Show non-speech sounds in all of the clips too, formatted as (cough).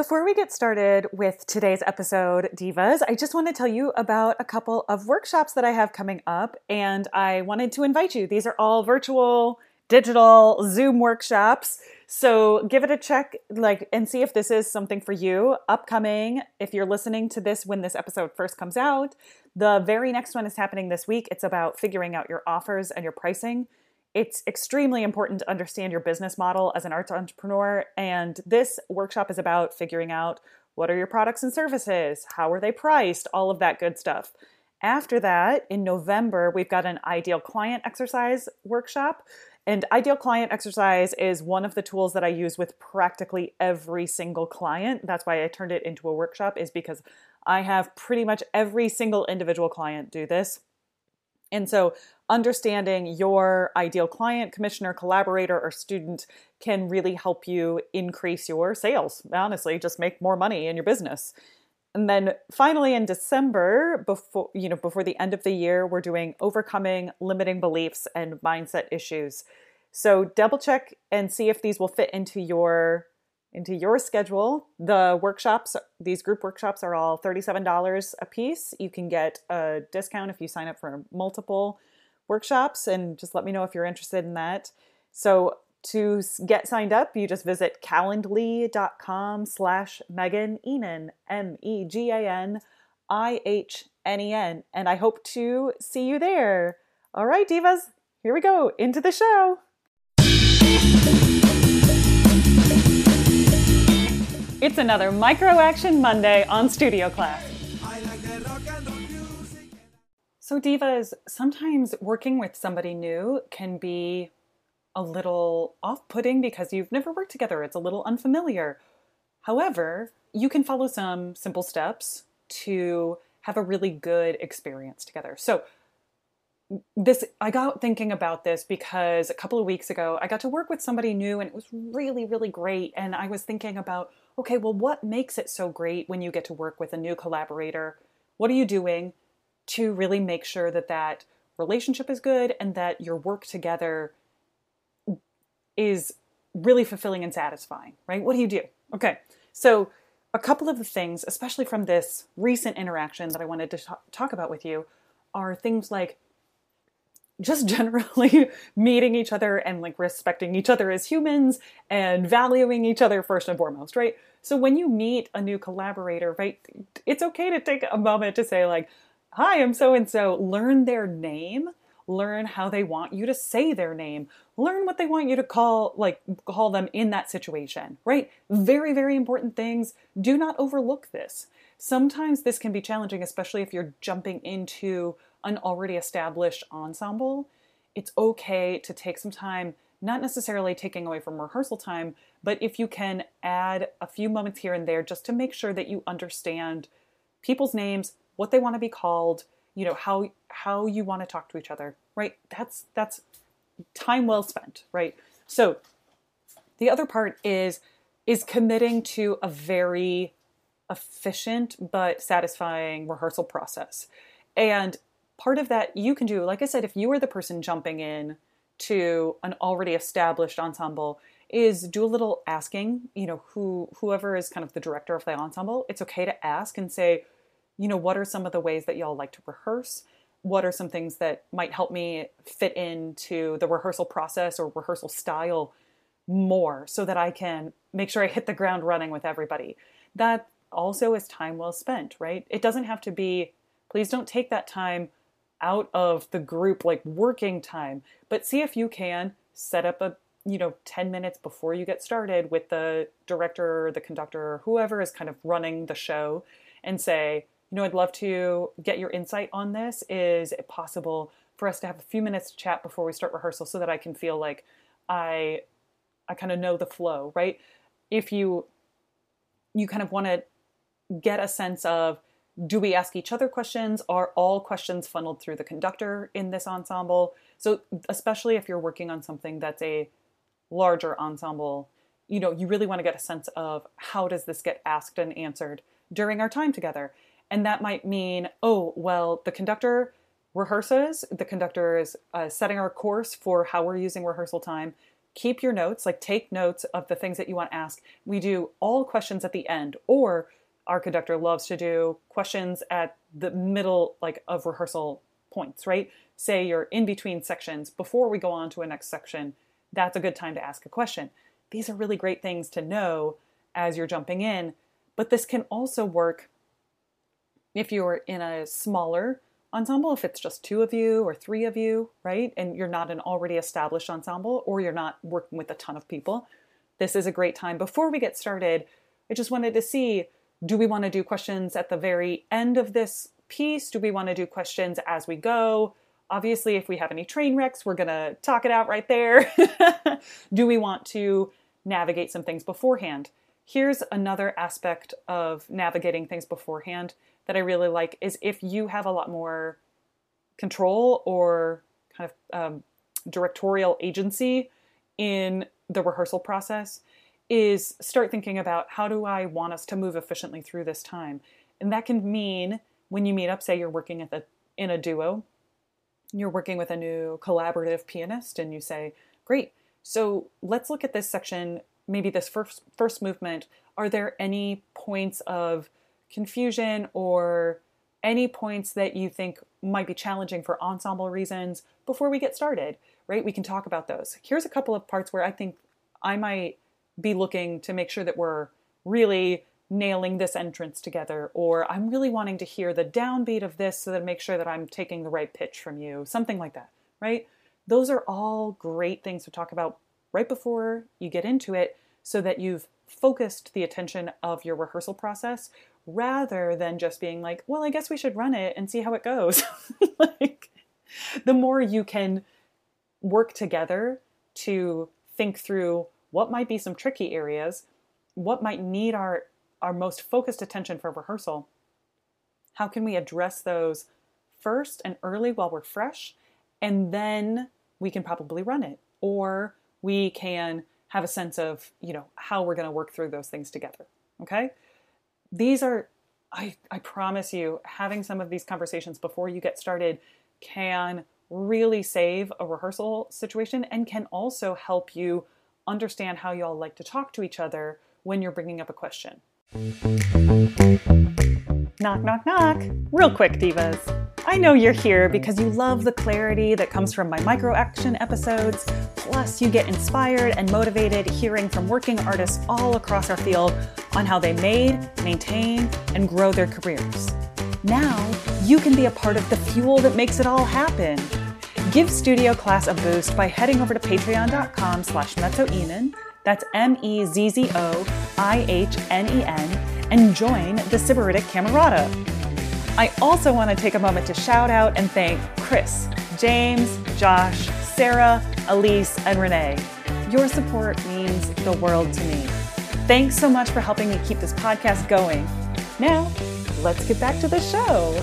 Before we get started with today's episode, Divas, I just want to tell you about a couple of workshops that I have coming up, and I wanted to invite you. These are all virtual, digital Zoom workshops. So give it a check, like, and see if this is something for you. Upcoming, if you're listening to this when this episode first comes out, the very next one is happening this week. It's about figuring out your offers and your pricing it's extremely important to understand your business model as an arts entrepreneur. And this workshop is about figuring out what are your products and services, how are they priced, all of that good stuff. After that, in November, we've got an ideal client exercise workshop. And ideal client exercise is one of the tools that I use with practically every single client. That's why I turned it into a workshop, is because I have pretty much every single individual client do this. And so understanding your ideal client, commissioner, collaborator, or student can really help you increase your sales. Honestly, just make more money in your business. And then finally in December, before you know, before the end of the year, we're doing overcoming limiting beliefs and mindset issues. So double check and see if these will fit into your into your schedule. The workshops, these group workshops are all $37 a piece. You can get a discount if you sign up for multiple workshops and just let me know if you're interested in that. So to get signed up, you just visit calendly.com slash Megan Ihnen, M-E-G-A-N-I-H-N-E-N. And I hope to see you there. All right, divas, here we go into the show. It's another Micro Action Monday on Studio Class. So, divas, sometimes working with somebody new can be a little off putting because you've never worked together. It's a little unfamiliar. However, you can follow some simple steps to have a really good experience together. So, this I got thinking about this because a couple of weeks ago I got to work with somebody new and it was really really great and I was thinking about okay, well, what makes it so great when you get to work with a new collaborator? What are you doing to really make sure that that relationship is good and that your work together is really fulfilling and satisfying, right? What do you do? Okay, so a couple of the things, especially from this recent interaction that I wanted to talk about with you, are things like just (laughs) generally meeting each other and like respecting each other as humans and valuing each other first and foremost, right? So when you meet a new collaborator, right, it's okay to take a moment to say, like, hi, I'm so and so, learn their name, learn how they want you to say their name, learn what they want you to call, like, call them in that situation, right? Very, very important things. Do not overlook this. Sometimes this can be challenging, especially if you're jumping into an already established ensemble. It's okay to take some time not necessarily taking away from rehearsal time, but if you can add a few moments here and there just to make sure that you understand people's names, what they want to be called, you know, how how you want to talk to each other, right? That's that's time well spent, right? So the other part is is committing to a very efficient but satisfying rehearsal process. And part of that you can do, like I said, if you are the person jumping in to an already established ensemble is do a little asking you know who whoever is kind of the director of the ensemble it's okay to ask and say you know what are some of the ways that y'all like to rehearse what are some things that might help me fit into the rehearsal process or rehearsal style more so that I can make sure I hit the ground running with everybody. That also is time well spent, right? It doesn't have to be, please don't take that time out of the group like working time, but see if you can set up a you know 10 minutes before you get started with the director the conductor whoever is kind of running the show and say, you know, I'd love to get your insight on this. Is it possible for us to have a few minutes to chat before we start rehearsal so that I can feel like I I kind of know the flow, right? If you you kind of want to get a sense of do we ask each other questions? Are all questions funneled through the conductor in this ensemble? So, especially if you're working on something that's a larger ensemble, you know, you really want to get a sense of how does this get asked and answered during our time together. And that might mean, oh, well, the conductor rehearses, the conductor is uh, setting our course for how we're using rehearsal time. keep your notes, like take notes of the things that you want to ask. We do all questions at the end, or our conductor loves to do questions at the middle like of rehearsal points, right? Say you're in between sections before we go on to a next section, that's a good time to ask a question. These are really great things to know as you're jumping in, but this can also work if you're in a smaller ensemble, if it's just two of you or three of you, right? And you're not an already established ensemble or you're not working with a ton of people. This is a great time. Before we get started, I just wanted to see do we want to do questions at the very end of this piece? Do we want to do questions as we go? Obviously, if we have any train wrecks, we're going to talk it out right there. (laughs) do we want to navigate some things beforehand? Here's another aspect of navigating things beforehand that I really like is if you have a lot more control or kind of um, directorial agency in the rehearsal process, is start thinking about how do I want us to move efficiently through this time. And that can mean when you meet up, say you're working at the, in a duo, you're working with a new collaborative pianist, and you say, Great, so let's look at this section, maybe this first first movement. Are there any points of confusion or any points that you think might be challenging for ensemble reasons before we get started, right? We can talk about those. Here's a couple of parts where I think I might be looking to make sure that we're really nailing this entrance together, or I'm really wanting to hear the downbeat of this so that I make sure that I'm taking the right pitch from you, something like that, right? Those are all great things to talk about right before you get into it so that you've focused the attention of your rehearsal process rather than just being like, well, I guess we should run it and see how it goes. (laughs) like, the more you can work together to think through what might be some tricky areas, what might need our, our most focused attention for rehearsal, how can we address those first and early while we're fresh, and then we can probably run it. Or we can have a sense of, you know, how we're going to work through those things together. Okay? These are I I promise you having some of these conversations before you get started can really save a rehearsal situation and can also help you understand how y'all like to talk to each other when you're bringing up a question. Knock, knock, knock. Real quick, divas. I know you're here because you love the clarity that comes from my micro action episodes. Plus, you get inspired and motivated hearing from working artists all across our field on how they made, maintain, and grow their careers. Now, you can be a part of the fuel that makes it all happen. Give Studio Class a boost by heading over to patreon.com slash mezzoihnen, that's M-E-Z-Z-O-I-H-N-E-N, and join the Sybaritic Camerata. I also want to take a moment to shout out and thank Chris, James, Josh, Sarah, Elise, and Renee. Your support means the world to me. Thanks so much for helping me keep this podcast going. Now, let's get back to the show.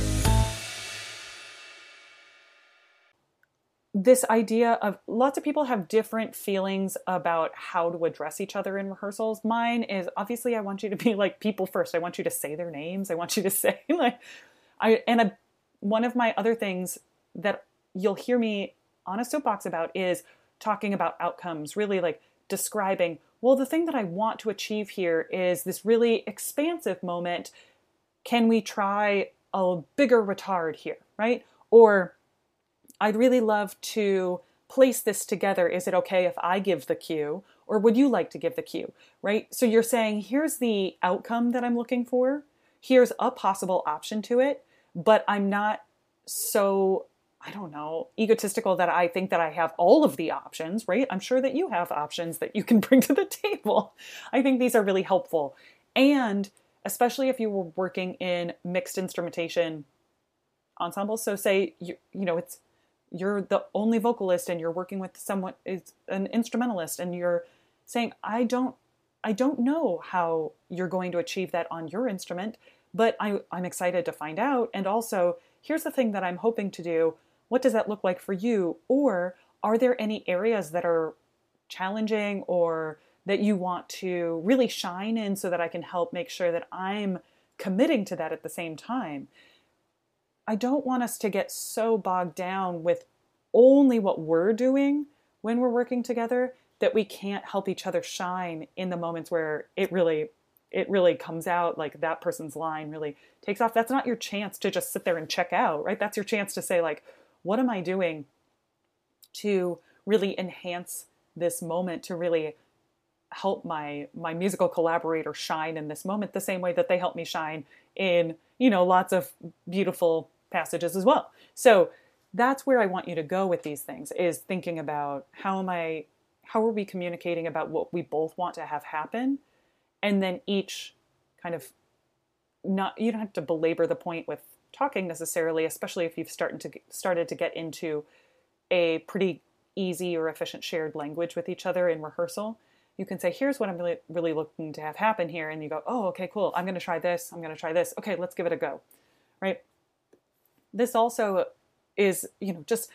this idea of lots of people have different feelings about how to address each other in rehearsals. Mine is obviously I want you to be like people first. I want you to say their names. I want you to (laughs) say like I and a, one of my other things that you'll hear me on a soapbox about is talking about outcomes, really like describing, well, the thing that I want to achieve here is this really expansive moment. Can we try a bigger retard here, right? Or I'd really love to place this together. Is it okay if I give the cue? Or would you like to give the cue? Right? So you're saying, here's the outcome that I'm looking for. Here's a possible option to it, but I'm not so, I don't know, egotistical that I think that I have all of the options, right? I'm sure that you have options that you can (laughs) bring to the table. I think these are really helpful. And especially if you were working in mixed instrumentation ensembles. So say you you know it's you're the only vocalist and you're working with someone is an instrumentalist and you're saying i don't i don't know how you're going to achieve that on your instrument but I, i'm excited to find out. And also here's the thing that i'm hoping to do. What does that look like for you? Or are there any areas that are challenging or that you want to really shine in so that i can help make sure that i'm committing to that at the same time? I don't want us to get so bogged down with only what we're doing when we're working together that we can't help each other shine in the moments where it really it really comes out like that person's line really takes off. That's not your chance to just sit there and check out right? That's your chance to say like what am i doing to really enhance this moment to really help my my musical collaborator shine in this moment the same way that they help me shine in you know lots of beautiful passages as well. So that's where i want you to go with these things is thinking about how am i how are we communicating about what we both want to have happen and then each kind of not you don't have to belabor the point with talking necessarily especially if you've started to started to get into a pretty easy or efficient shared language with each other in rehearsal. You can say here's what i'm really really looking to have happen here and you go oh okay cool. I'm going to try this. I'm going to try this. Okay let's give it a go. Right? This also is you know just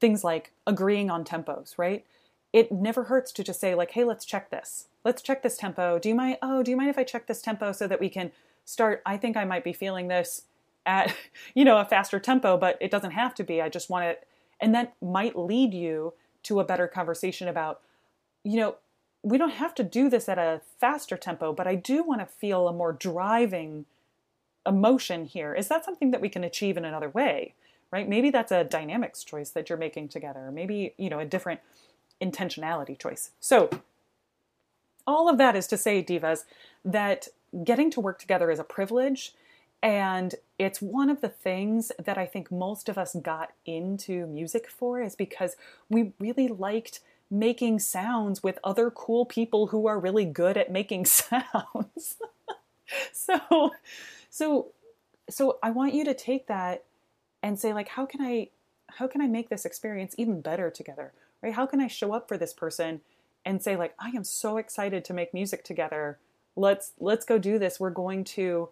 things like agreeing on tempos right? It never hurts to just say like hey let's check this let's check this tempo. Do you mind oh do you mind if i check this tempo so that we can start? I think i might be feeling this at (laughs) you know a faster tempo but it doesn't have to be. I just want it and that might lead you to a better conversation about you know we don't have to do this at a faster tempo but i do want to feel a more driving emotion here. Is that something that we can achieve in another way right? Maybe that's a dynamics choice that you're making together. Maybe you know a different intentionality choice. So, all of that is to say, divas, that getting to work together is a privilege. And it's one of the things that I think most of us got into music for, is because we really liked making sounds with other cool people who are really good at making (laughs) sounds. so, so, so I want you to take that and say, like, how can I, how can I make this experience even better together? right? How can I show up for this person and say like, I am so excited to make music together. Let's let's go do this. We're going to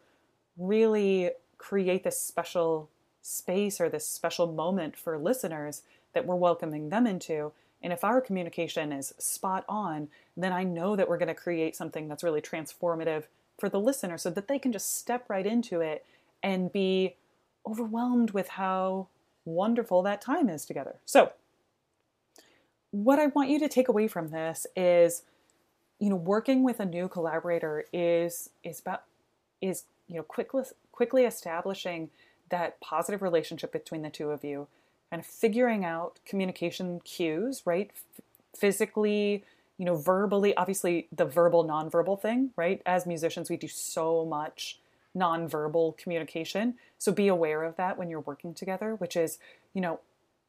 really create this special space or this special moment for listeners that we're welcoming them into. And if our communication is spot on, then I know that we're going to create something that's really transformative for the listener so that they can just step right into it and be overwhelmed with how wonderful that time is together. So, what I want you to take away from this is, you know, working with a new collaborator is is about is you know quickly quickly establishing that positive relationship between the two of you, and figuring out communication cues, right? Physically, you know, verbally, obviously the verbal nonverbal thing, right? As musicians, we do so much nonverbal communication. So be aware of that when you're working together, which is, you know,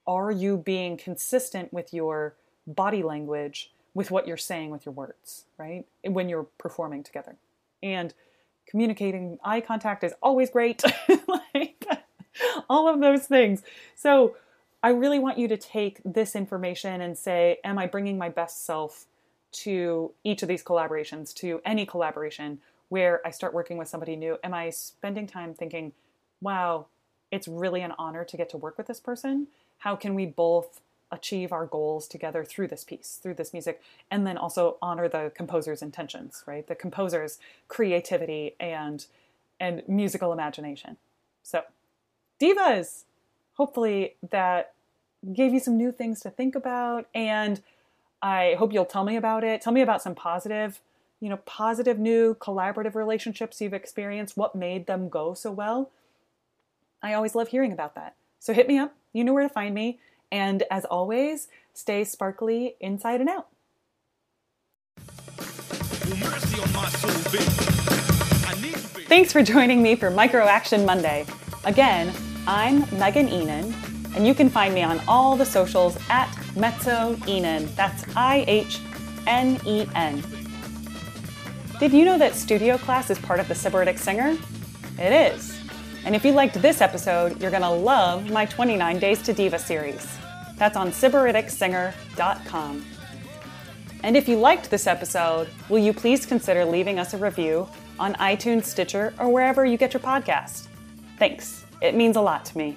are you being consistent with your body language with what you're saying with your words, right? When you're performing together. And communicating eye contact is always great. (laughs) like all of those things. So I really want you to take this information and say, am I bringing my best self to each of these collaborations, to any collaboration where I start working with somebody new? Am I spending time thinking, wow, it's really an honor to get to work with this person? how can we both achieve our goals together through this piece, through this music, and then also honor the composer's intentions, right? The composer's creativity and and musical imagination. So, divas, hopefully that gave you some new things to think about and I hope you'll tell me about it. Tell me about some positive, you know, positive new collaborative relationships you've experienced, what made them go so well. I always love hearing about that. So hit me up you know where to find me. And as always, stay sparkly inside and out. Thanks for joining me for Micro Action Monday. Again, I'm Megan Ihnen, and you can find me on all the socials at Mezzo Ihnen. That's I H N E N. Did you know that studio class is part of the Sybaritic Singer? It is. And if you liked this episode, you're going to love my 29 Days to Diva series. That's on SybariticSinger.com. And if you liked this episode, will you please consider leaving us a review on iTunes, Stitcher, or wherever you get your podcast? Thanks. It means a lot to me.